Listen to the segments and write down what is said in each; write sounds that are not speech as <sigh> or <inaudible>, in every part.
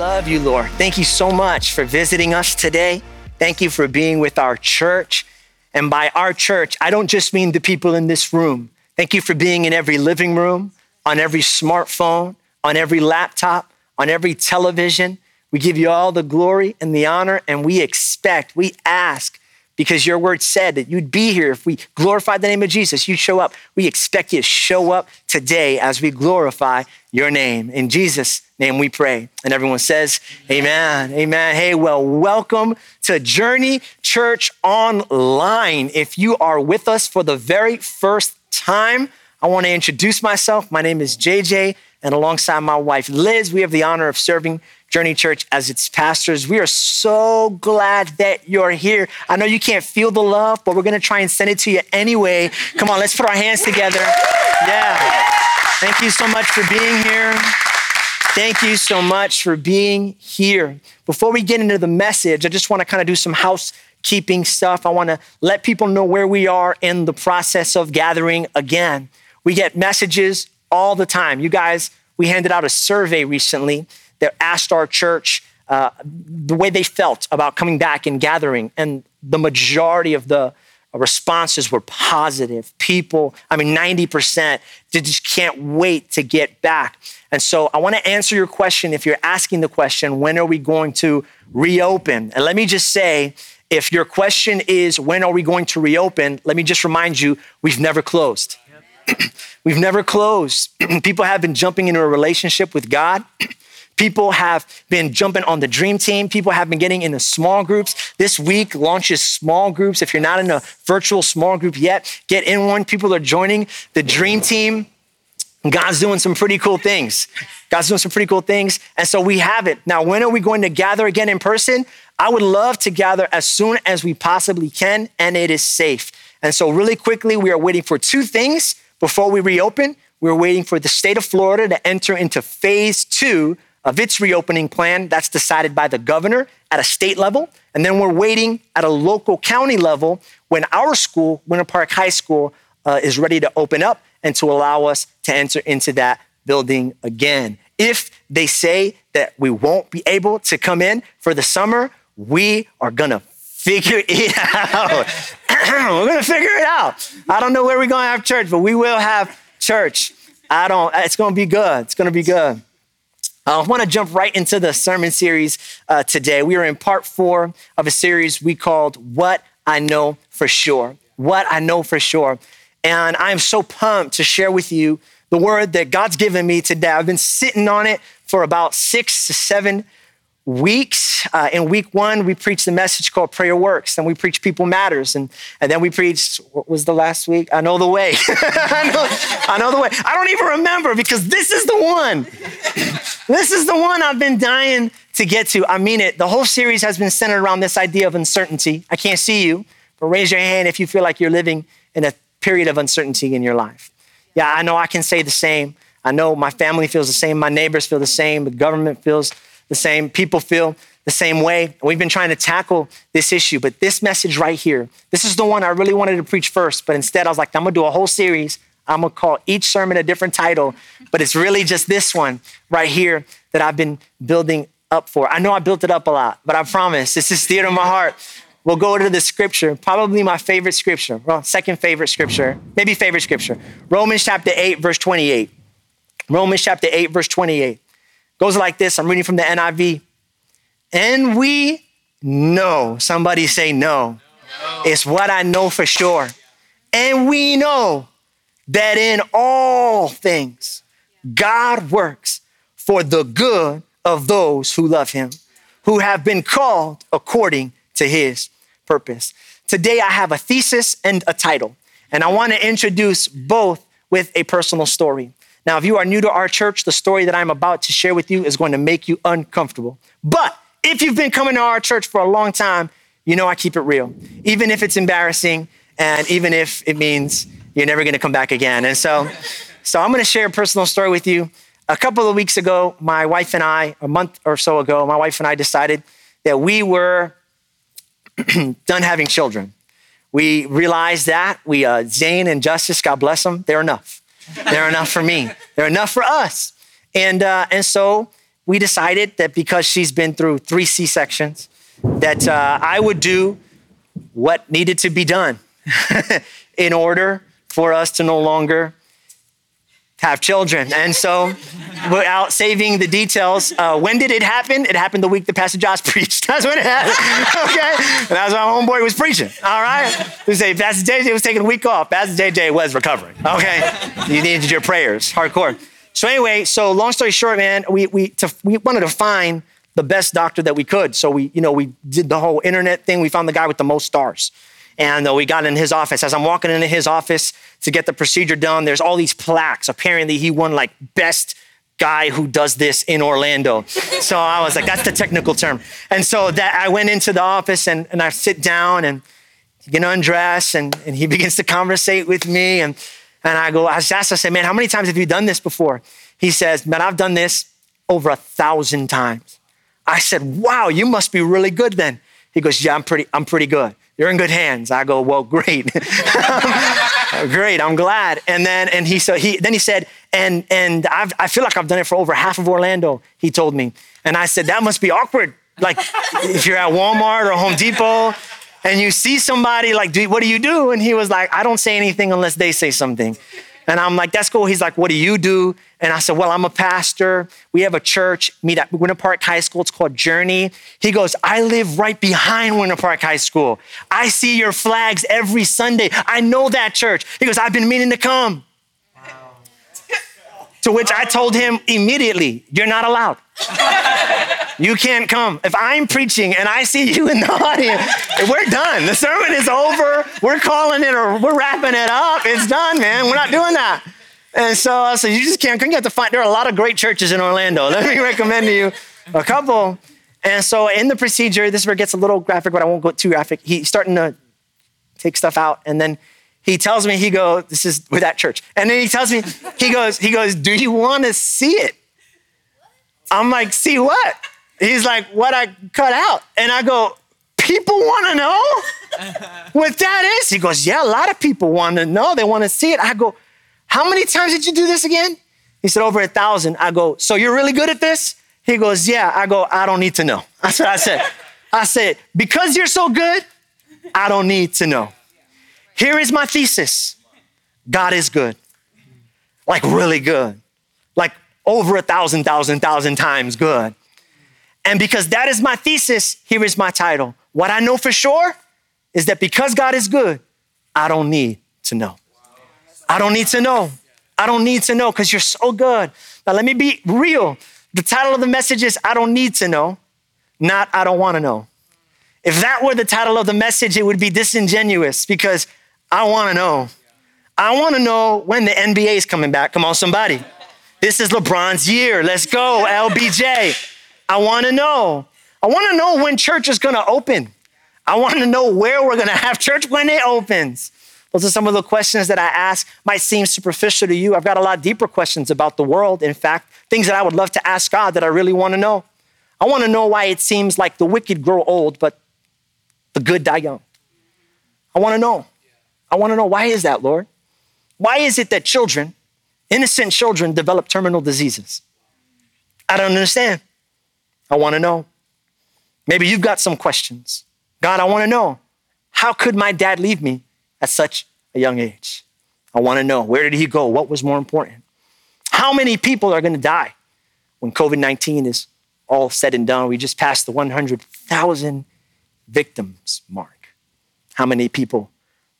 Love you, Lord. Thank you so much for visiting us today. Thank you for being with our church. And by our church, I don't just mean the people in this room. Thank you for being in every living room, on every smartphone, on every laptop, on every television. We give you all the glory and the honor, and we expect, we ask, because your word said that you'd be here if we glorified the name of Jesus. You'd show up. We expect you to show up today as we glorify your name. In Jesus' name we pray. And everyone says, Amen. Amen. Hey, well, welcome to Journey Church Online. If you are with us for the very first time, I want to introduce myself. My name is JJ, and alongside my wife, Liz, we have the honor of serving Journey Church as its pastors. We are so glad that you're here. I know you can't feel the love, but we're going to try and send it to you anyway. Come on, let's put our hands together. Yeah. Thank you so much for being here. Thank you so much for being here. Before we get into the message, I just want to kind of do some housekeeping stuff. I want to let people know where we are in the process of gathering again. We get messages all the time. You guys, we handed out a survey recently that asked our church uh, the way they felt about coming back and gathering. And the majority of the responses were positive. People, I mean, 90%, they just can't wait to get back. And so I want to answer your question if you're asking the question, when are we going to reopen? And let me just say, if your question is, when are we going to reopen? Let me just remind you, we've never closed. <clears throat> we've never closed. <clears throat> People have been jumping into a relationship with God. <clears throat> People have been jumping on the dream team. People have been getting into small groups. This week launches small groups. If you're not in a virtual small group yet, get in one. People are joining the dream team. God's doing some pretty cool things. God's doing some pretty cool things. And so we have it. Now, when are we going to gather again in person? I would love to gather as soon as we possibly can, and it is safe. And so, really quickly, we are waiting for two things before we reopen. We're waiting for the state of Florida to enter into phase two of its reopening plan. That's decided by the governor at a state level. And then we're waiting at a local county level when our school, Winter Park High School, uh, is ready to open up and to allow us to enter into that building again. If they say that we won't be able to come in for the summer, we are gonna figure it <laughs> out. <clears throat> we're gonna figure it out. I don't know where we're gonna have church, but we will have church. I don't, it's gonna be good. It's gonna be good. Uh, I want to jump right into the sermon series uh, today. We are in part four of a series we called What I Know for Sure. What I Know for Sure. And I'm so pumped to share with you the word that God's given me today. I've been sitting on it for about six to seven weeks. Uh, in week one, we preached the message called Prayer Works, and we preached People Matters. And, and then we preached, what was the last week? <laughs> I Know the Way. I, know, I know the way. I don't even remember because this is the one. this is the one I've been dying to get to. I mean it. The whole series has been centered around this idea of uncertainty. I can't see you, but raise your hand if you feel like you're living in a period of uncertainty in your life. Yeah, I know I can say the same. I know my family feels the same. My neighbors feel the same. The government feels the same. People feel the same way. We've been trying to tackle this issue, but this message right here, this is the one I really wanted to preach first, but instead I was like, I'm gonna do a whole series. I'm gonna call each sermon a different title, but it's really just this one right here that I've been building up for. I know I built it up a lot, but I promise this is dear to my heart. We'll go to the scripture, probably my favorite scripture, well, second favorite scripture, maybe favorite scripture. Romans chapter 8, verse 28. Romans chapter 8, verse 28. Goes like this. I'm reading from the NIV. And we know, somebody say no. no. It's what I know for sure. And we know that in all things, God works for the good of those who love him, who have been called according to his purpose. Today, I have a thesis and a title, and I want to introduce both with a personal story. Now, if you are new to our church, the story that I'm about to share with you is going to make you uncomfortable. But if you've been coming to our church for a long time, you know I keep it real, even if it's embarrassing and even if it means you're never going to come back again. And so, so I'm going to share a personal story with you. A couple of weeks ago, my wife and I, a month or so ago, my wife and I decided that we were <clears throat> done having children. We realized that. We, uh, Zane and Justice, God bless them, they're enough. They're enough for me. They're enough for us. And, uh, and so we decided that because she's been through three C sections, that uh, I would do what needed to be done <laughs> in order for us to no longer have children. And so, without saving the details, uh, when did it happen? It happened the week that Pastor Josh <laughs> preached. That's when it happened. <laughs> okay? And that's when my homeboy was preaching. All right? We say, Pastor JJ was taking a week off. Pastor JJ was recovering. Okay? You needed your prayers, hardcore. So, anyway, so long story short, man, we, we, to, we wanted to find the best doctor that we could. So, we, you know, we did the whole internet thing. We found the guy with the most stars. And uh, we got in his office. As I'm walking into his office to get the procedure done, there's all these plaques. Apparently, he won like best guy who does this in Orlando. <laughs> So I was like, that's the technical term. And so that I went into the office and, and I sit down and get undressed and, and he <laughs> begins to conversate with me. And, and I go, I asked, I say, man, how many times have you done this before? He says, man, I've done this over a thousand times. I said, wow, you must be really good then. He goes, yeah, I'm pretty, I'm pretty good you're in good hands. I go, well, great. <laughs> Um, great, I'm glad. And then, and he, so he, then he said, and, and I've, I feel like I've done it for over half of Orlando, he told me. And I said, that must be awkward. Like if you're at Walmart or Home Depot and you see somebody like, what do you do? And he was like, I don't say anything unless they say something. And I'm like, that's cool. He's like, what do you do? And I said, well, I'm a pastor. We have a church, meet at Winter Park High School. It's called Journey. He goes, I live right behind Winter Park High School. I see your flags every Sunday. I know that church. He goes, I've been meaning to come. To which I told him immediately, You're not allowed. you can't come. If I'm preaching and I see you in the audience, we're done. The sermon is over. We're calling it or we're wrapping it up. It's done, man. We're not doing that. And so I said, You just can't. You have to find, there are a lot of great churches in Orlando. Let me <laughs> recommend to you a couple. And so in the procedure, this is where it gets a little graphic, but I won't go too graphic. He's starting to take stuff out. And then he tells me, he goes, this is with that church. And then he tells me, he goes, he goes, do you want to see it? I'm like, see what? He's like, what I cut out. And I go, people want to know what that is? He goes, yeah, a lot of people want to know. They want to see it. I go, how many times did you do this again? He said, over a thousand. I go, so you're really good at this? He goes, yeah. I go, I don't need to know. <laughs> That's what I said. I said, because you're so good, I don't need to know. Here is my thesis God is good, like really good, like over a thousand, thousand, thousand times good. And because that is my thesis, here is my title. What I know for sure is that because God is good, I don't need to know. I don't need to know. I don't need to know because you're so good. Now, let me be real. The title of the message is I don't need to know, not I don't want to know. If that were the title of the message, it would be disingenuous because I want to know. I want to know when the NBA is coming back. Come on, somebody. This is LeBron's year. Let's go, LBJ. I want to know. I want to know when church is going to open. I want to know where we're going to have church when it opens. Those are some of the questions that I ask. Might seem superficial to you. I've got a lot deeper questions about the world. In fact, things that I would love to ask God that I really want to know. I want to know why it seems like the wicked grow old, but the good die young. I want to know. I want to know why is that, Lord? Why is it that children, innocent children, develop terminal diseases? I don't understand. I want to know. Maybe you've got some questions. God, I want to know. How could my dad leave me at such a young age? I want to know. Where did he go? What was more important? How many people are going to die when COVID 19 is all said and done? We just passed the 100,000 victims mark. How many people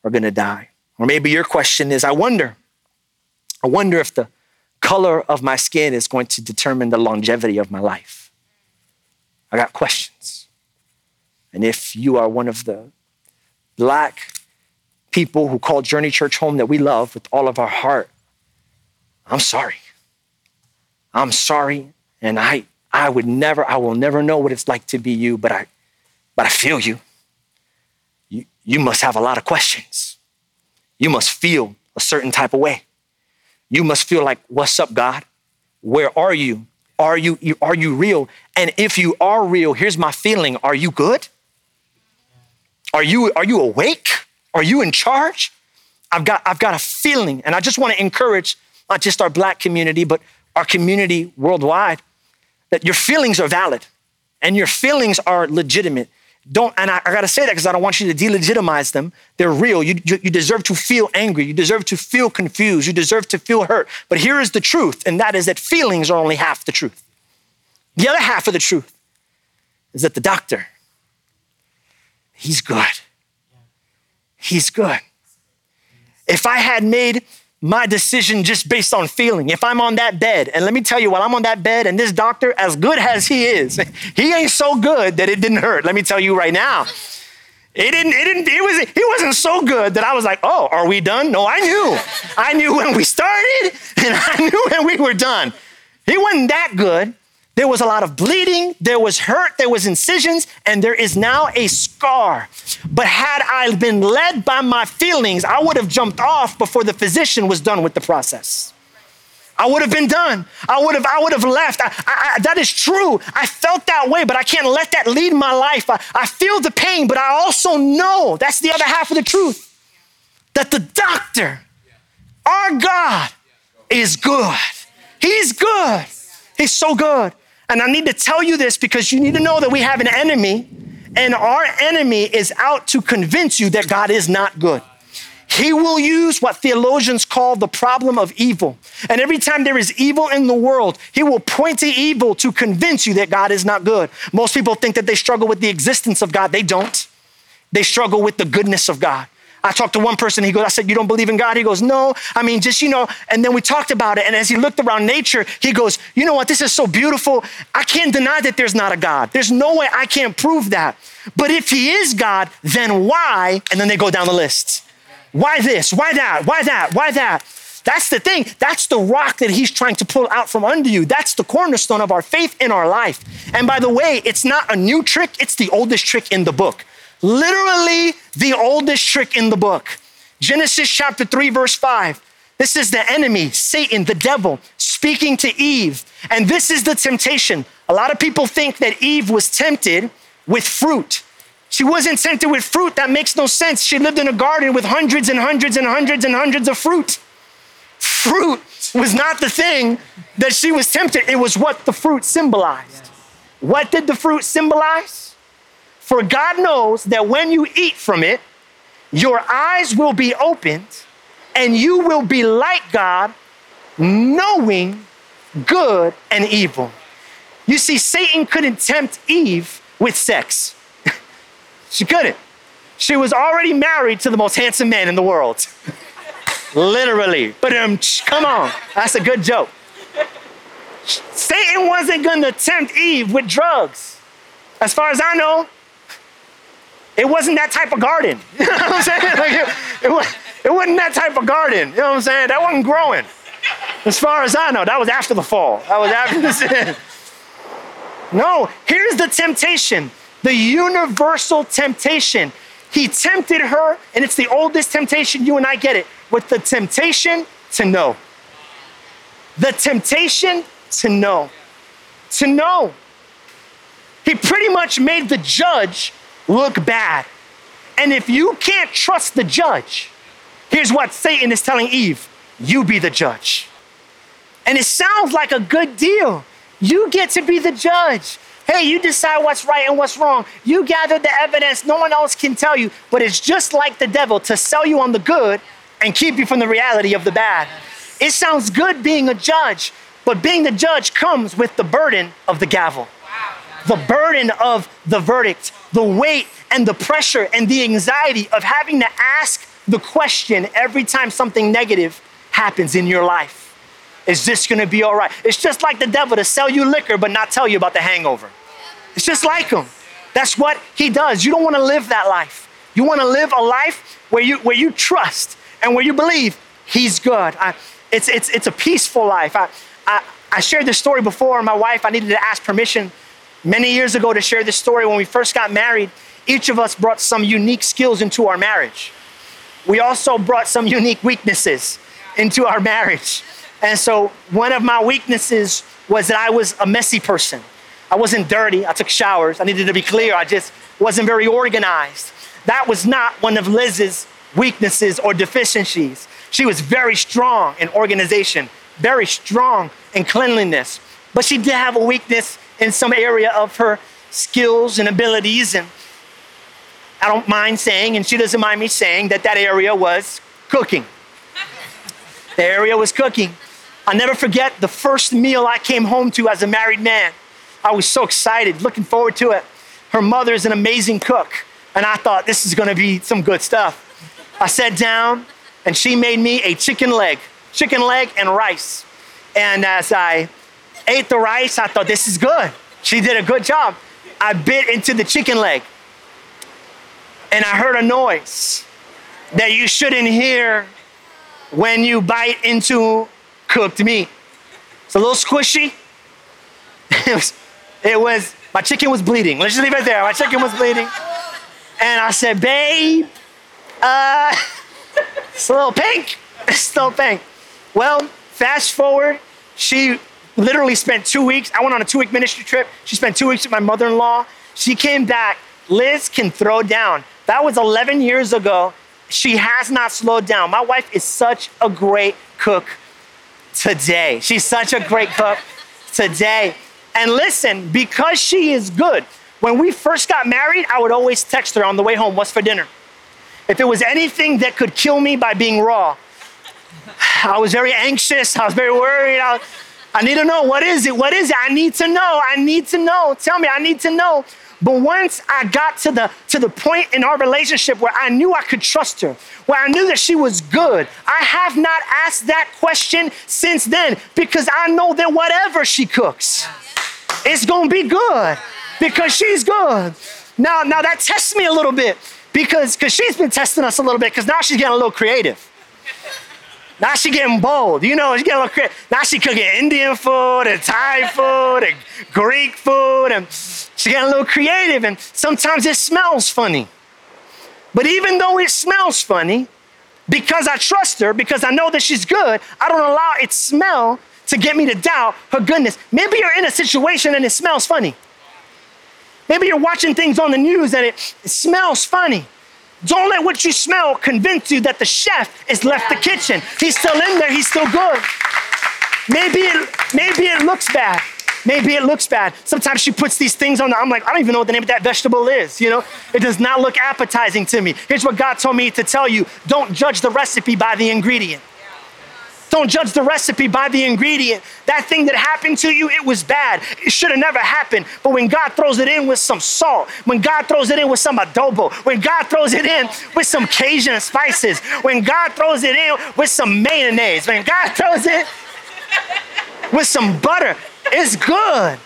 are going to die. Or maybe your question is I wonder, I wonder if the color of my skin is going to determine the longevity of my life. I got questions. And if you are one of the black people who call Journey Church home that we love with all of our heart, I'm sorry. I'm sorry. And I, I would never, I will never know what it's like to be you, but I, but I feel you. You, you must have a lot of questions. You must feel a certain type of way. You must feel like, what's up, God? Where are you? Are you, are you real? And if you are real, here's my feeling. Are you good? Are you, are you awake? Are you in charge? I've got, I've got a feeling, and I just want to encourage not just our black community, but our community worldwide, that your feelings are valid and your feelings are legitimate. Don't, and I, I gotta say that because I don't want you to delegitimize them. They're real. You, you, you deserve to feel angry. You deserve to feel confused. You deserve to feel hurt. But here is the truth, and that is that feelings are only half the truth. The other half of the truth is that the doctor, he's good. He's good. If I had made my decision just based on feeling, if I'm on that bed, and let me tell you, while I'm on that bed and this doctor, as good as he is, <laughs> he ain't so good that it didn't hurt. Let me tell you right now. It didn't, it didn't, it was, he wasn't so good that I was like, oh, are we done? No, I knew. I knew when we started <laughs> and I knew when we were done. He wasn't that good. There was a lot of bleeding, there was hurt, there was incisions, and there is now a scar. But had I been led by my feelings, I would have jumped off before the physician was done with the process. I would have been done. I would have, I would have left. I, I, that is true. I felt that way, but I can't let that lead my life. I, I feel the pain, but I also know that's the other half of the truth that the doctor, our God, is good. He's good. He's so good. And I need to tell you this because you need to know that we have an enemy, and our enemy is out to convince you that God is not good. He will use what theologians call the problem of evil. And every time there is evil in the world, he will point to evil to convince you that God is not good. Most people think that they struggle with the existence of God. They don't. They struggle with the goodness of God. I talked to one person, he goes, I said, You don't believe in God? He goes, No. I mean, just, you know, and then we talked about it. And as he looked around nature, he goes, You know what? This is so beautiful. I can't deny that there's not a God. There's no way I can't prove that. But if he is God, then why? And then they go down the list. Why this? Why that? Why that? Why that? That's the thing. That's the rock that he's trying to pull out from under you. That's the cornerstone of our faith in our life. And by the way, it's not a new trick, it's the oldest trick in the book. Literally the oldest trick in the book. Genesis chapter 3, verse 5. This is the enemy, Satan, the devil, speaking to Eve. And this is the temptation. A lot of people think that Eve was tempted with fruit. She wasn't tempted with fruit. That makes no sense. She lived in a garden with hundreds and hundreds and hundreds and hundreds of fruit. Fruit was not the thing that she was tempted, it was what the fruit symbolized. What did the fruit symbolize? For God knows that when you eat from it, your eyes will be opened and you will be like God, knowing good and evil. You see, Satan couldn't tempt Eve with sex. <laughs> she couldn't. She was already married to the most handsome man in the world. <laughs> Literally. But um, come on, that's a good joke. Satan wasn't gonna tempt Eve with drugs. As far as I know, it wasn't that type of garden. <laughs> You know what I'm saying? Like it, it, was, it wasn't that type of garden. You know what I'm saying? That wasn't growing. As far as I know, that was after the fall. That was after the sin. No, here's the temptation the universal temptation. He tempted her, and it's the oldest temptation. You and I get it with the temptation to know. The temptation to know. To know. He pretty much made the judge look bad. And if you can't trust the judge, here's what Satan is telling Eve you be the judge. And it sounds like a good deal. You get to be the judge. Hey, you decide what's right and what's wrong. You gather the evidence, no one else can tell you. But it's just like the devil to sell you on the good and keep you from the reality of the bad. It sounds good being a judge, but being the judge comes with the burden of the gavel the burden of the verdict, the weight and the pressure and the anxiety of having to ask the question every time something negative happens in your life. Is this gonna be all right? It's just like the devil to sell you liquor but not tell you about the hangover. It's just like him. That's what he does. You don't wanna live that life. You wanna live a life where you, where you trust and where you believe he's good. I, it's, it's, it's a peaceful life. I, I, I shared this story before. My wife, I needed to ask permission many years ago to share this story. When we first got married, each of us brought some unique skills into our marriage. We also brought some unique weaknesses into our marriage. And so, one of my weaknesses was that I was a messy person. I wasn't dirty. I took showers. I needed to be clear. I just wasn't very organized. That was not one of Liz's weaknesses or deficiencies. She was very strong in organization, very strong in cleanliness, but she did have a weakness in some area of her skills and abilities. And I don't mind saying, and she doesn't mind me saying, that that area was cooking. <laughs> The area was cooking. I'll never forget the first meal I came home to as a married man. I was so excited, looking forward to it. Her mother is an amazing cook, and I thought this is gonna be some good stuff. I sat down, and she made me a chicken leg, chicken leg and rice. And as I ate the rice, I thought this is good. She did a good job. I bit into the chicken leg, and I heard a noise that you shouldn't hear when you bite into cooked meat. It's a little squishy. <laughs> It was, it was, my chicken was bleeding. Let's just leave it there. My chicken was bleeding. And I said, babe, uh, <laughs> it's a little pink. It's still pink. Well, fast forward, she literally spent two weeks. I went on a two week ministry trip. She spent two weeks with my mother in law. She came back. Liz can throw down. That was 11 years ago. She has not slowed down. My wife is such a great cook today. She's such a great cook today. And listen, because she is good, when we first got married, I would always text her on the way home, What's for dinner? If it was anything that could kill me by being raw, <sighs> I was very anxious. I was very worried. I, I need to know what is it? What is it? I need to know. I need to know. Tell me, I need to know. But once I got to the to the point in our relationship where I knew I could trust her, where I knew that she was good, I have not asked that question since then because I know that whatever she cooks, it's gonna be good because she's good. Now, now that tests me a little bit because because she's been testing us a little bit because now she's getting a little creative. Now she getting bold. You know, she getting a little creative. Now she cooking Indian food and Thai food and Greek food and she getting a little creative and sometimes it smells funny. But even though it smells funny, because I trust her, because I know that she's good, I don't allow its smell to get me to doubt her goodness. Maybe you're in a situation and it smells funny. Maybe you're watching things on the news and it, it smells funny. Don't let what you smell convince you that the chef has left the kitchen. He's still in there, he's still good. Maybe it, maybe it looks bad. Maybe it looks bad. Sometimes she puts these things on. The, I'm like, I don't even know what the name of that vegetable is. You know, it does not look appetizing to me. Here's what God told me to tell you: Don't judge the recipe by the ingredient. Don't judge the recipe by the ingredient. That thing that happened to you, it was bad. It should have never happened. But when God throws it in with some salt, when God throws it in with some adobo, when God throws it in with some Cajun spices, when God throws it in with some mayonnaise, when God throws it with some butter, it's good.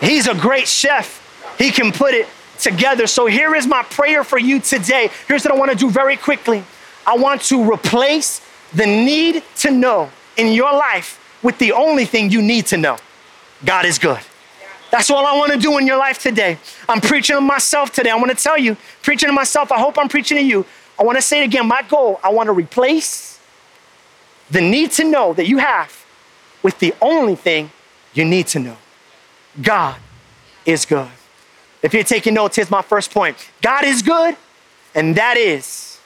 He's a great chef. He can put it together. So here is my prayer for you today. Here's what I want to do very quickly. I want to replace the need to know in your life with the only thing you need to know God is good. That's all I want to do in your life today. I'm preaching to myself today. I want to tell you, preaching to myself, I hope I'm preaching to you. I want to say it again. My goal, I want to replace the need to know that you have with the only thing you need to know God is good. If you're taking notes, here's my first point God is good, and that is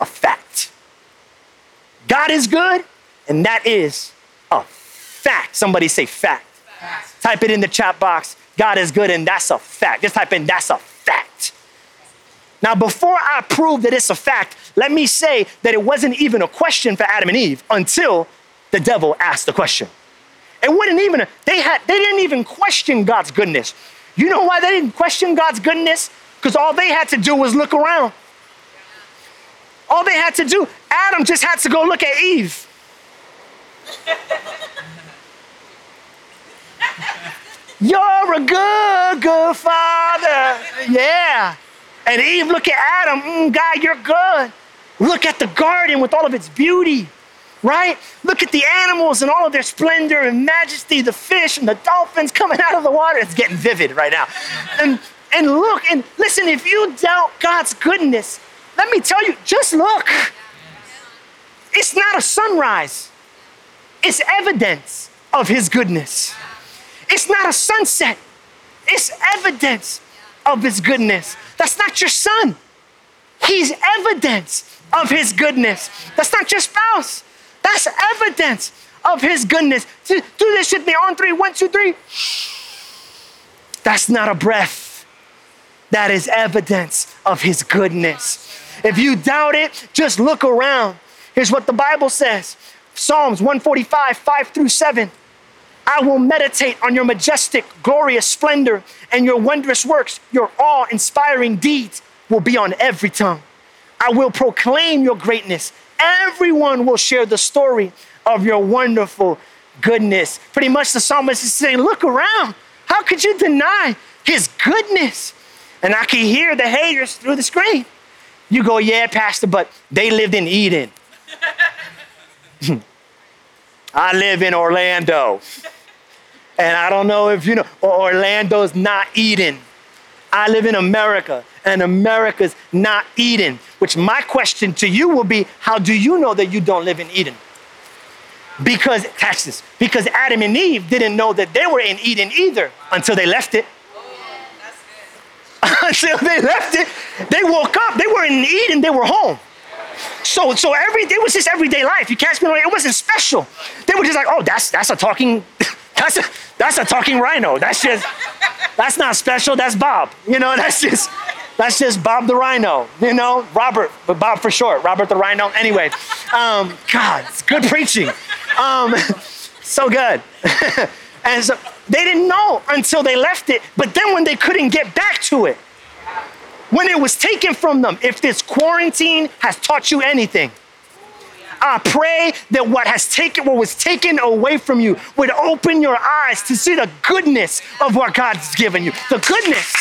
a fact. God is good, and that is a fact. Somebody say fact. fact. Type it in the chat box. God is good, and that's a fact. Just type in that's a fact. Now, before I prove that it's a fact, let me say that it wasn't even a question for Adam and Eve until the devil asked the question. It wouldn't even, they had, they didn't even question God's goodness. You know why they didn't question God's goodness? Because all they had to do was look around. All they had to do, Adam just had to go look at Eve. <laughs> You're a good, good father. Yeah. And Eve, look at Adam. Mm, God, you're good. Look at the garden with all of its beauty. right? Look at the animals and all of their splendor and majesty, the fish and the dolphins coming out of the water. It's getting vivid right now. And, and look, and listen, if you doubt God's goodness, let me tell you, just look. It's not a sunrise, it's evidence of His goodness. It's not a sunset, it's evidence of His goodness. That's not your son. He's evidence of His goodness. That's not your spouse. That's evidence of His goodness. Do this with me on three. One, two, three. That's not a breath. That is evidence of His goodness. If you doubt it, just look around. Here's what the Bible says Psalms 145, 5 through 7. I will meditate on your majestic, glorious splendor and your wondrous works. Your awe inspiring deeds will be on every tongue. I will proclaim your greatness. Everyone will share the story of your wonderful goodness. Pretty much the psalmist is saying, Look around. How could you deny his goodness? And I can hear the haters through the screen. You go, Yeah, Pastor, but they lived in Eden. <laughs> I live in Orlando. And I don't know if you know, Orlando's not Eden. I live in America, and America's not Eden. Which my question to you will be how do you know that you don't live in Eden? Because, catch this, because Adam and Eve didn't know that they were in Eden either until they left it. <laughs> until they left it, they woke up, they were in Eden, they were home. So, so every it was just everyday life. You me? It It wasn't special. They were just like, oh, that's that's a talking, <laughs> that's a that's a talking rhino. That's just that's not special. That's Bob. You know, <laughs> that's just that's just Bob the Rhino. You know, Robert, but Bob for short. Robert the Rhino. Anyway, um, God, it's good preaching. Um, so good. And so they didn't know until they left it. But then when they couldn't get back to it, when it was taken from them. If this quarantine has taught you anything, I pray that what has taken, what was taken away from you, would open your eyes to see the goodness of what God's given you. The goodness.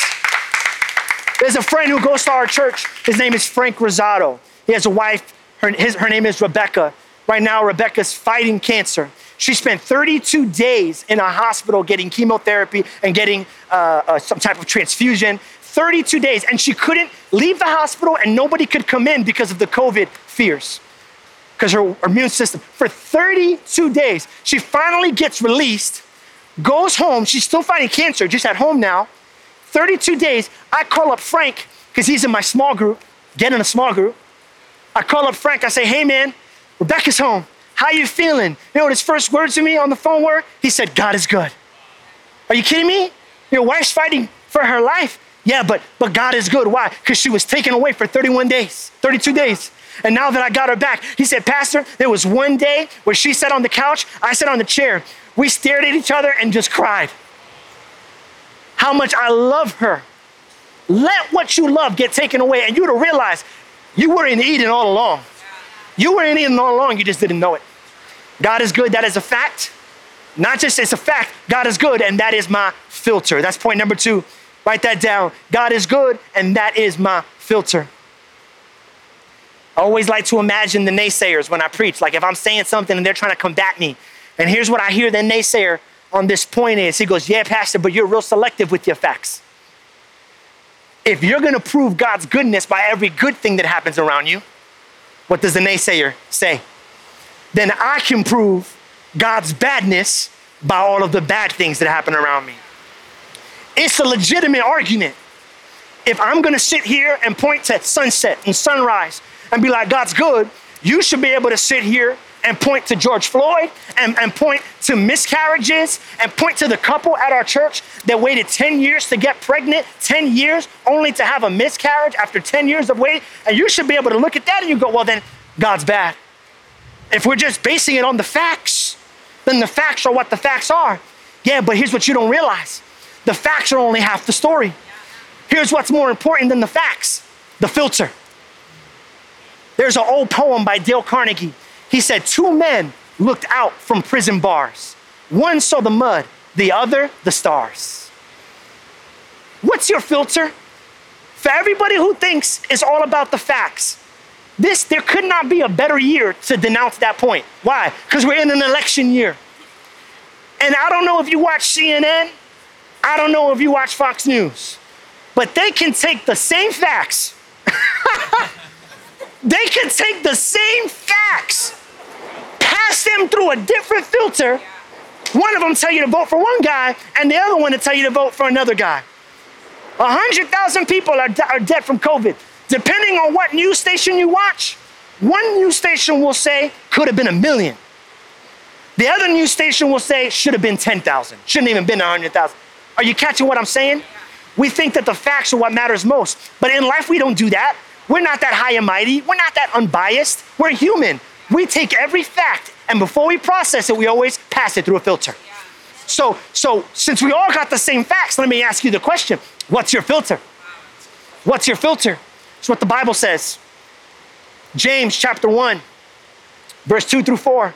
There's a friend who goes to our church. His name is Frank Rosado. He has a wife. Her, his, her name is Rebecca. Right now, Rebecca's fighting cancer. She spent 32 days in a hospital getting chemotherapy and getting uh, uh, some type of transfusion. 32 days, and she couldn't leave the hospital, and nobody could come in because of the COVID fears, because her, immune system. For 32 days, she finally gets released, goes home. She's still fighting cancer, just at home now. 32 days, I call up Frank, because he's in my small group, get in a small group. I call up Frank, I say, hey man, Rebecca's home. How you feeling? You know what his first words to me on the phone were? He said, God is good. Are you kidding me? Your wife's fighting for her life. Yeah, but but God is good. Why? Because she was taken away for 31 days, 32 days. And now that I got her back, he said, Pastor, there was one day where she sat on the couch, I sat on the chair. We stared at each other and just cried. How much I love her. Let what you love get taken away, and you to realize you were in Eden all along. You were in Eden all along, you just didn't know it. God is good, that is a fact. Not just it's a fact, God is good, and that is my filter. That's point number two. Write that down. God is good, and that is my filter. I always like to imagine the naysayers when I preach. Like if I'm saying something and they're trying to combat me. And here's what I hear the naysayer on this point is he goes, Yeah, Pastor, but you're real selective with your facts. If you're gonna prove God's goodness by every good thing that happens around you, what does the naysayer say? Then I can prove God's badness by all of the bad things that happen around me. It's a legitimate argument. If I'm gonna sit here and point to sunset and sunrise and be like, God's good, you should be able to sit here and point to George Floyd and, and point to miscarriages and point to the couple at our church that waited 10 years to get pregnant, 10 years only to have a miscarriage after 10 years of wait. And you should be able to look at that and you go, well, then God's bad. If we're just basing it on the facts, then the facts are what the facts are. Yeah, but here's what you don't realize the facts are only half the story. Here's what's more important than the facts the filter. There's an old poem by Dale Carnegie. He said, Two men looked out from prison bars. One saw the mud, the other, the stars. What's your filter? For everybody who thinks it's all about the facts, This, there could not be a better year to denounce that point. Why? Because we're in an election year. And I don't know if you watch CNN, I don't know if you watch Fox News, but they can take the same facts. <laughs> they can take the same facts, pass them through a different filter. One of them tell you to vote for one guy, and the other one to tell you to vote for another guy. 100,000 people are, are dead from COVID. Depending on what news station you watch, one news station will say could have been a million. The other news station will say should have been 10,000, shouldn't even been 100,000. Are you catching what I'm saying? We think that the facts are what matters most, but in life we don't do that. We're not that high and mighty. We're not that unbiased. We're human. We take every fact and before we process it, we always pass it through a filter. So, so since we all got the same facts, let me ask you the question: What's your filter? What's your filter? It's what the Bible says. James chapter 1, verse 2 through 4.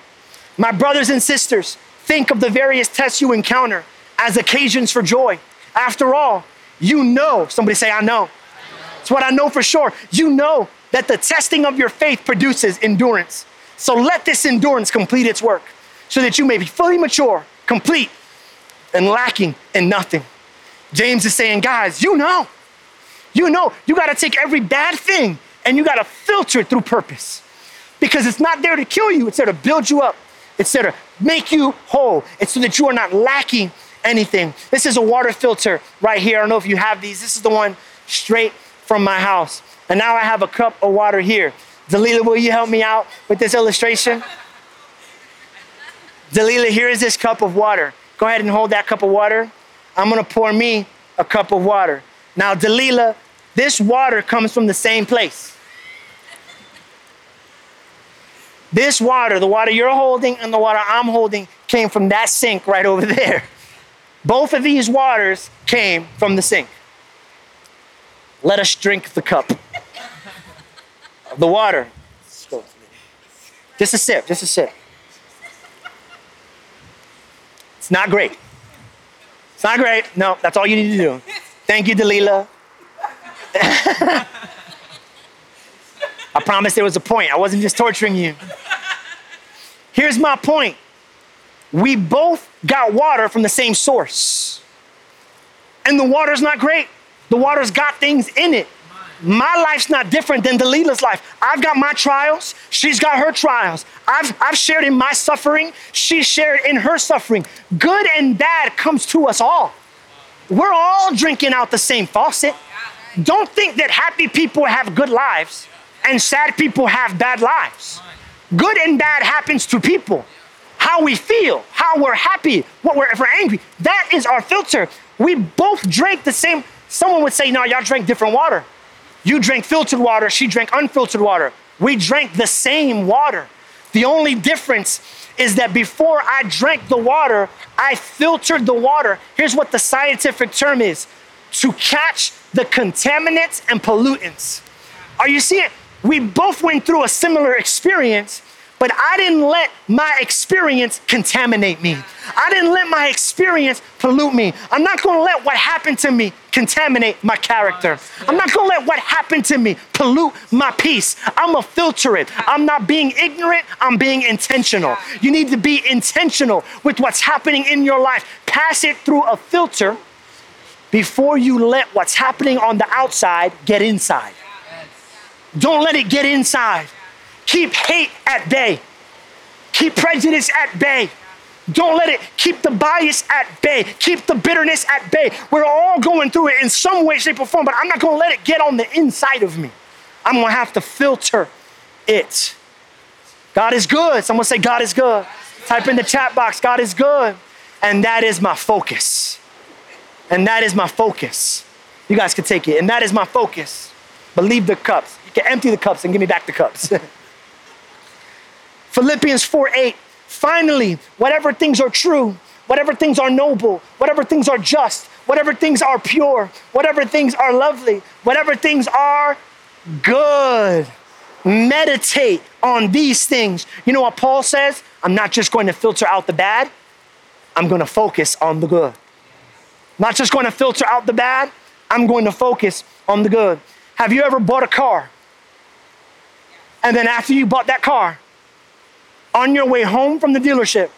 My brothers and sisters, think of the various tests you encounter as occasions for joy. After all, you know, somebody say, I know. It's what I know for sure. You know that the testing of your faith produces endurance. So let this endurance complete its work so that you may be fully mature, complete, and lacking in nothing. James is saying, guys, you know, you know, you got to take every bad thing and you got to filter it through purpose because it's not there to kill you, it's there to build you up, it's there to make you whole. It's so that you are not lacking anything. This is a water filter right here. I don't know if you have these. This is the one straight from my house. And now I have a cup of water here. Dalila, will you help me out with this illustration? Dalila, here is this cup of water. Go ahead and hold that cup of water. I'm gonna pour me a cup of water. Now, Dalila, this water comes from the same place. This water, the water you're holding and the water I'm holding, came from that sink right over there. Both of these waters came from the sink. Let us drink the cup. the water. Just a sip, just a sip. It's not great. It's not great. No, that's all you need to do. Thank you, Dalila. I promise there was a point. I wasn't just torturing you. Here's my point. We both got water from the same source. And the water's not great. The water's got things in it. My life's not different than Dalila's life. I've got my trials. She's got her trials. I've, I've shared in my suffering. She shared in her suffering. Good and bad comes to us all. We're all drinking out the same faucet. Don't think that happy people have good lives and sad people have bad lives. Good and bad happens to people. How we feel, how we're happy, what we're, if we're angry, that is our filter. We both drank the same. Someone would say, no, y'all drank different water. You drank filtered water, she drank unfiltered water. We drank the same water. The only difference is that before I drank the water, I filtered the water. Here's what the scientific term is to catch the contaminants and pollutants. Are you seeing? We both went through a similar experience, but I didn't let my experience contaminate me. I didn't let my experience pollute me. I'm not gonna let what happened to me contaminate my character. I'm not gonna let what happened to me pollute my peace. I'm gonna filter it. I'm not being ignorant, I'm being intentional. You need to be intentional with what's happening in your life. Pass it through a filter before you let what's happening on the outside get inside. Don't let it get inside. Keep hate at bay. Keep prejudice at bay. Don't let it keep the bias at bay. Keep the bitterness at bay. We're all going through it in some way, shape, or form, but I'm not going to let it get on the inside of me. I'm going to have to filter it. God is good. Someone say, God is good. Type in the chat box, God is good. And that is my focus. And that is my focus. You guys can take it. And that is my focus. Believe the cups. You can empty the cups and give me back the cups. <laughs> Philippians 4 8. Finally, whatever things are true, whatever things are noble, whatever things are just, whatever things are pure, whatever things are lovely, whatever things are good, meditate on these things. You know what Paul says? I'm not just going to filter out the bad, I'm going to focus on the good. Not just going to filter out the bad, I'm going to focus on the good. Have you ever bought a car And then after you bought that car, on your way home from the dealership,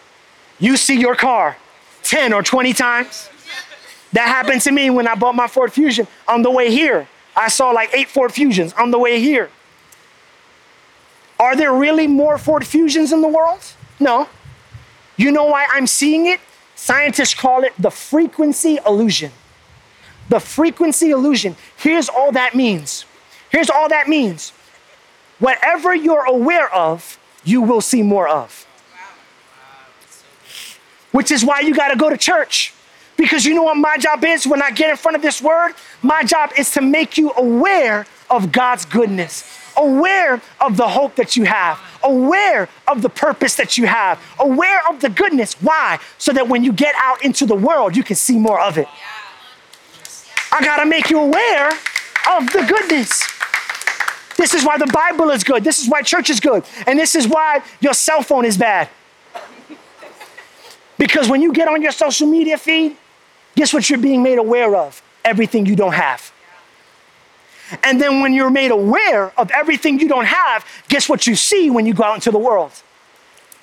you see your car 10 or 20 times. That happened to me when I bought my Ford Fusion. On the way here, I saw like eight Ford Fusions on the way here. Are there really more Ford Fusions in the world? No. You know why I'm seeing it? Scientists call it the frequency illusion. The frequency illusion. Here's all that means. Here's all that means. Whatever you're aware of, you will see more of. Which is why you got to go to church. Because you know what my job is when I get in front of this word? My job is to make you aware of God's goodness, aware of the hope that you have, aware of the purpose that you have, aware of the goodness. Why? So that when you get out into the world, you can see more of it. I got to make you aware of the goodness. This is why the Bible is good. This is why church is good. And this is why your cell phone is bad. Because when you get on your social media feed, guess what you're being made aware of? Everything you don't have. And then when you're made aware of everything you don't have, guess what you see when you go out into the world?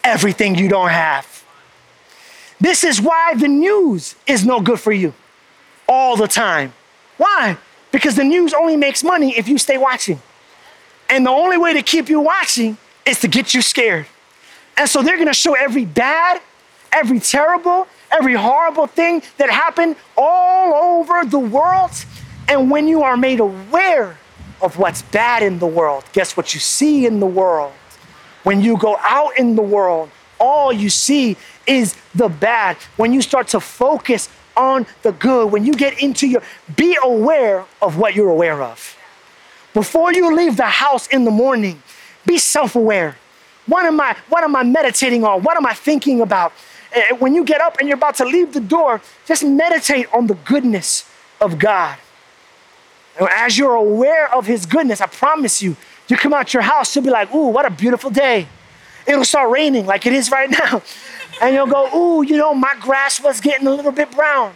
Everything you don't have. This is why the news is no good for you all the time. Why? Because the news only makes money if you stay watching. And the only way to keep you watching is to get you scared. And so they're gonna show every bad, every terrible, every horrible thing that happened all over the world. And when you are made aware of what's bad in the world, guess what you see in the world? When you go out in the world, all you see is the bad. When you start to focus on the good, when you get into your, be aware of what you're aware of. Before you leave the house in the morning, be self aware. What am I, what am I meditating on? What am I thinking about? Eh, when you get up and you're about to leave the door, just meditate on the goodness of God. And as you're aware of His goodness, I promise you, you come out your house, you'll be like, ooh, what a beautiful day. It'll start raining like it is right <laughs> now. And you'll go, ooh, you know, my grass was getting a little bit brown.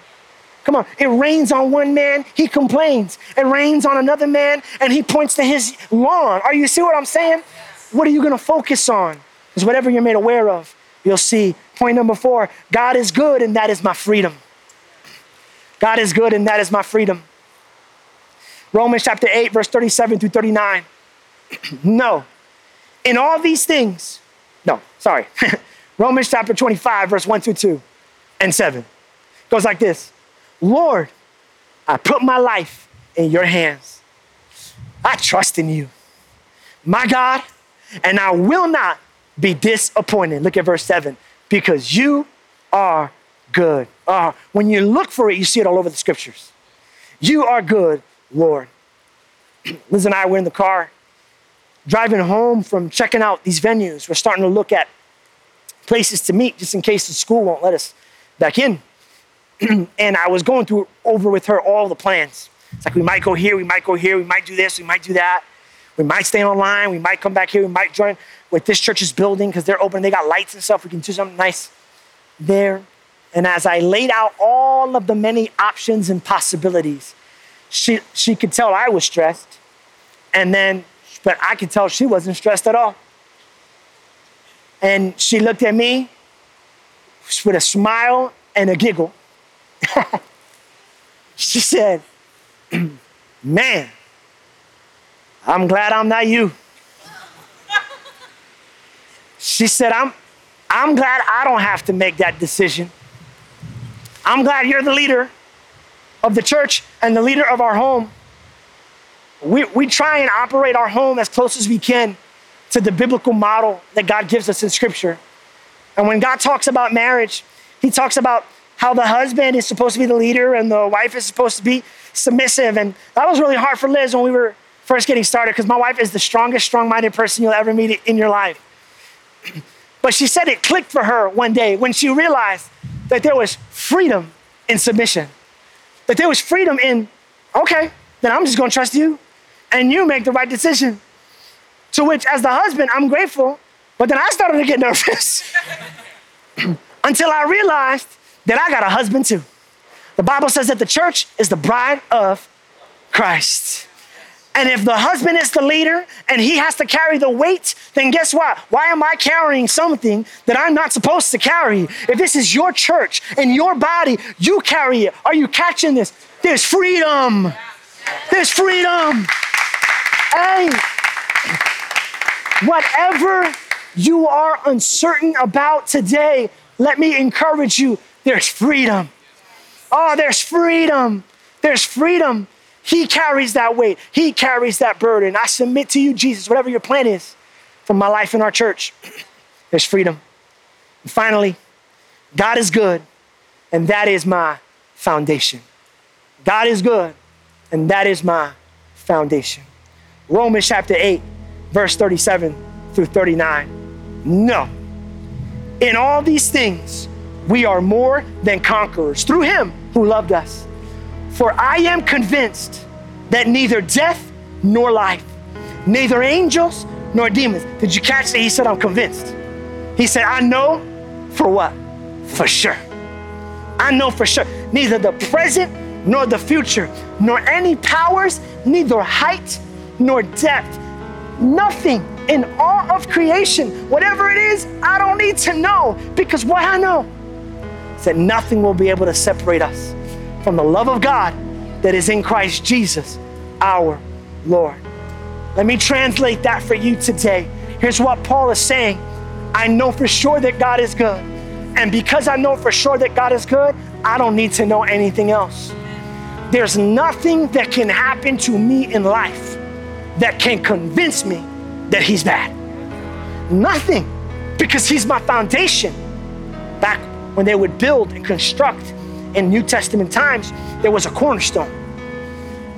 Come on, it rains on one man, he complains. It rains on another man, and he points to his lawn. Are you see what I'm saying? What are you gonna focus on? Is whatever you're made aware of, you'll see. Point number four God is good, and that is my freedom. God is good, and that is my freedom. Romans chapter 8, verse 37 through 39. <clears throat> no, in all these things, no, sorry. <laughs> Romans chapter 25, verse 1 through 2 and 7 goes like this Lord, I put my life in your hands. I trust in you, my God, and I will not be disappointed. Look at verse 7 because you are good. Uh, when you look for it, you see it all over the scriptures. You are good, Lord. <clears throat> Liz and I were in the car driving home from checking out these venues. We're starting to look at places to meet just in case the school won't let us back in. <clears throat> and I was going through over with her all the plans. It's like we might go here, we might go here, we might do this, we might do that. We might stay online, we might come back here, we might join with this church's building because they're open, they got lights and stuff. We can do something nice there. And as I laid out all of the many options and possibilities, she, she could tell I was stressed. And then, but I could tell she wasn't stressed at all. And she looked at me with a smile and a giggle. <laughs> she said, <clears throat> Man, I'm glad I'm not you. She said, I'm, I'm glad I don't have to make that decision. I'm glad you're the leader of the church and the leader of our home. We, we try and operate our home as close as we can to the biblical model that God gives us in Scripture. And when God talks about marriage, He talks about how the husband is supposed to be the leader and the wife is supposed to be submissive. And that was really hard for Liz when we were first getting started because my wife is the strongest, strong minded person you'll ever meet in your life. <clears throat> But she said it clicked for her one day when she realized that there was freedom in submission, that there was freedom in, okay, then I'm just gonna trust you and you make the right decision. To which, as the husband, I'm grateful, but then I started to get <laughs> nervous <clears throat> until I realized that I got a husband too. The Bible says that the church is the bride of Christ. And if the husband is the leader and he has to carry the weight, then guess what? Why am I carrying something that I'm not supposed to carry? If this is your church and your body, you carry it. Are you catching this? There's freedom. There's freedom. Hey, whatever you are uncertain about today, let me encourage you there's freedom. Oh, there's freedom. There's freedom. He carries that weight, He carries that burden. I submit to you, Jesus, whatever your plan is for my life in our church, <clears throat> there's freedom. And finally, God is good, and that is my foundation. God is good, and that is my foundation. Romans chapter 8, verse 37 through 39. No. In all these things, we are more than conquerors through him who loved us. For I am convinced that neither death nor life, neither angels nor demons. Did you catch that? He said, I'm convinced. He said, I know for what? For sure. I know for sure. Neither the present nor the future, nor any powers, neither height nor depth, nothing in all of creation, whatever it is, I don't need to know because what I know that nothing will be able to separate us from the love of God that is in Christ Jesus, our Lord. Let me translate that for you today. Here's what Paul is saying I know for sure that God is good. And because I know for sure that God is good, I don't need to know anything else. There's nothing that can happen to me in life that can convince me that He's bad. Nothing, because He's my foundation. Back when they would build and construct in New Testament times, there was a cornerstone.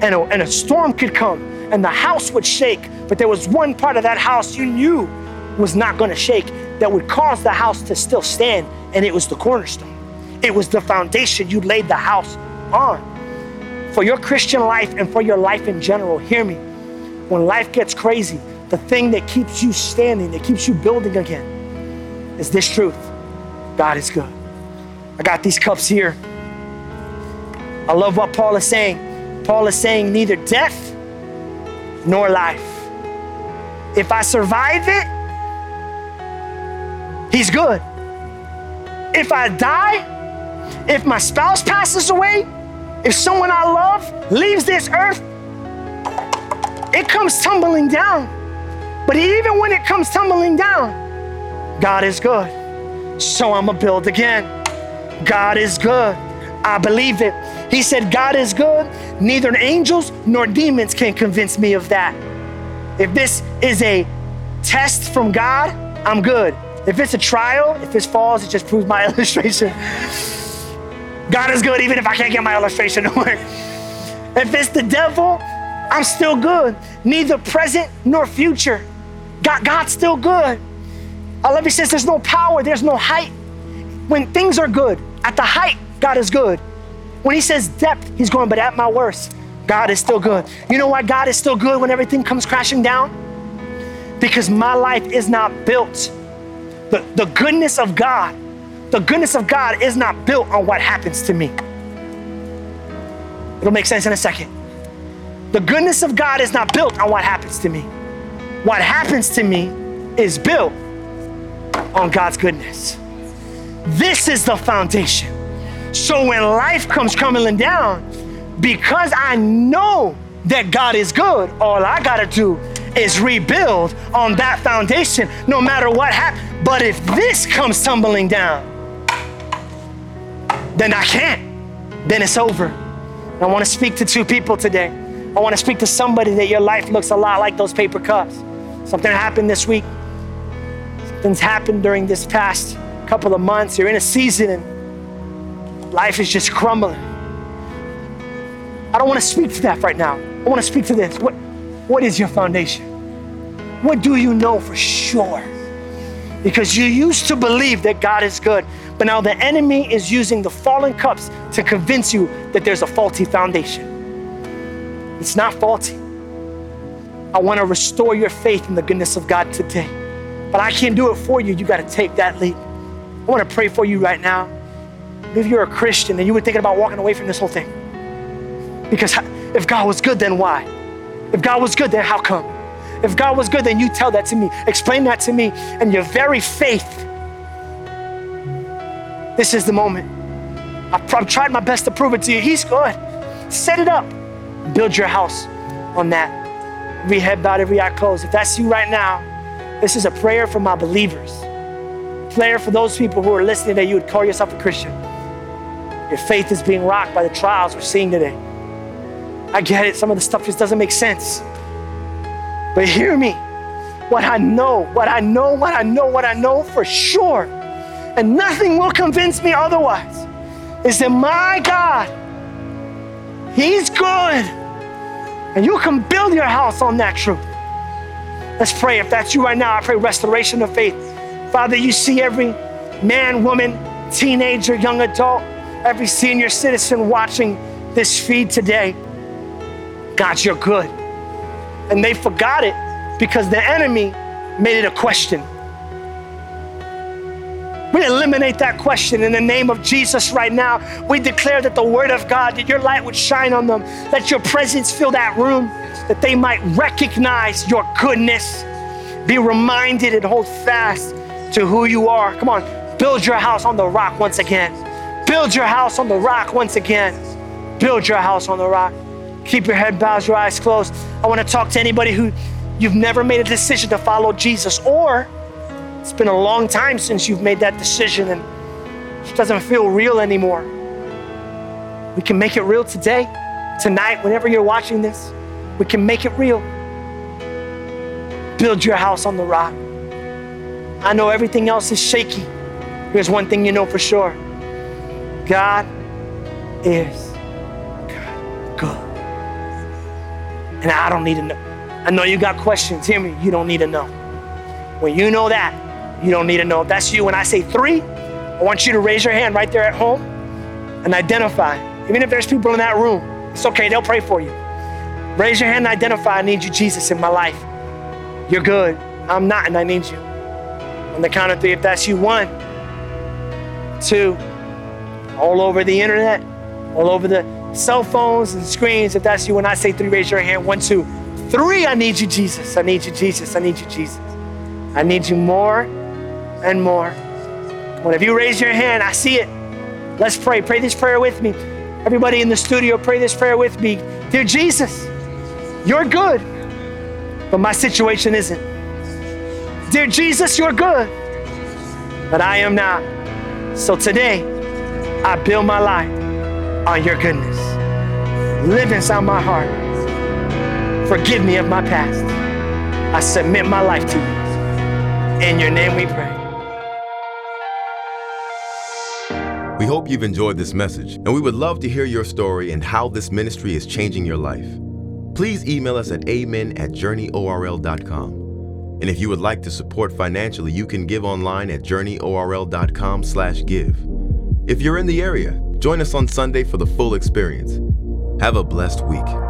And a, and a storm could come and the house would shake, but there was one part of that house you knew was not going to shake that would cause the house to still stand, and it was the cornerstone. It was the foundation you laid the house on. For your Christian life and for your life in general, hear me. When life gets crazy, the thing that keeps you standing, that keeps you building again, is this truth God is good. I got these cups here. I love what Paul is saying. Paul is saying neither death nor life. If I survive it, he's good. If I die, if my spouse passes away, if someone I love leaves this earth, it comes tumbling down. But even when it comes tumbling down, God is good. So I'm going to build again. God is good. I believe it. He said, God is good. Neither angels nor demons can convince me of that. If this is a test from God, I'm good. If it's a trial, if this falls, it just proves my <laughs> illustration. God is good even if I can't get my illustration to work. If it's the devil, I'm still good. Neither present nor future. God, God's still good. I love he says there's no power, there's no height. When things are good, at the height, God is good. When he says depth, he's going, but at my worst, God is still good. You know why God is still good when everything comes crashing down? Because my life is not built. The, the goodness of God, the goodness of God is not built on what happens to me. It'll make sense in a second. The goodness of God is not built on what happens to me. What happens to me is built on God's goodness. This is the foundation. So when life comes crumbling down, because I know that God is good, all I gotta do is rebuild on that foundation no matter what happens. But if this comes tumbling down, then I can't. Then it's over. I wanna speak to two people today. I wanna speak to somebody that your life looks a lot like those paper cups. Something happened this week, something's happened during this past couple of months. You're in a season and life is just crumbling. I don't want to speak to that right now. I want to speak to this. What, what is your foundation? What do you know for sure? Because you used to believe that God is good, but now the enemy is using the fallen cups to convince you that there's a faulty foundation. It's not faulty. I want to restore your faith in the goodness of God today. But I can't do it for you. You got to take that leap. I want to pray for you right now. If you're a Christian and you were thinking about walking away from this whole thing, because if God was good, then why? If God was good, then how come? If God was good, then you tell that to me. Explain that to me. And your very faith. This is the moment. I've, tried my best to prove it to you. He's good. Set it up. Build your house on that. Every head bowed, every eye closed. If that's you right now, this is a prayer for my believers. Prayer for those people who are listening that you would call yourself a Christian. Your faith is being rocked by the trials we're seeing today. I get it, some of the stuff just doesn't make sense. But hear me. What I know, what I know, what I know, what I know for sure, and nothing will convince me otherwise, is that my God, He's good. And you can build your house on that truth. Let's pray. If that's you right now, I pray restoration of faith. Father, you see every man, woman, teenager, young adult, every senior citizen watching this feed today. God, you're good. And they forgot it because the enemy made it a question. We eliminate that question in the name of Jesus right now. We declare that the word of God, that your light would shine on them, that your presence fill that room, that they might recognize your goodness, be reminded and hold fast to who you are. Come on, build your house on the rock once again. Build your house on the rock once again. Build your house on the rock. Keep your head bowed, your eyes closed. I want to talk to anybody who you've never made a decision to follow Jesus, or it's been a long time since you've made that decision and it doesn't feel real anymore. We can make it real today, tonight, whenever you're watching this. We can make it real. Build your house on the rock. I know everything else is shaky. Here's one thing you know for sure God is good. And I don't need to know. I know you got questions. Hear me. You don't need to know. When you know that, you don't need to know. If that's you, when I say three, I want you to raise your hand right there at home and identify. Even if there's people in that room, it's okay. They'll pray for you. Raise your hand and identify. I need you, Jesus, in my life. You're good. I'm not, and I need you. On the count of three, if that's you, one, two, all over the internet, all over the cell phones and screens. If that's you, when I say three, raise your hand. One, two, three. I need you, Jesus. I need you, Jesus. I need you, Jesus. I need you more and more. When if you raise your hand, I see it. Let's pray. Pray this prayer with me. Everybody in the studio, pray this prayer with me. Dear Jesus, you're good, but my situation isn't. Dear Jesus, you're good, but I am not. So today, I build my life on your goodness. Live inside my heart. Forgive me of my past. I submit my life to you. In your name we pray. We hope you've enjoyed this message, and we would love to hear your story and how this ministry is changing your life. Please email us at amen at journeyorl.com. And if you would like to support financially, you can give online at journeyorl.com slash give. If you're in the area, join us on Sunday for the full experience. Have a blessed week.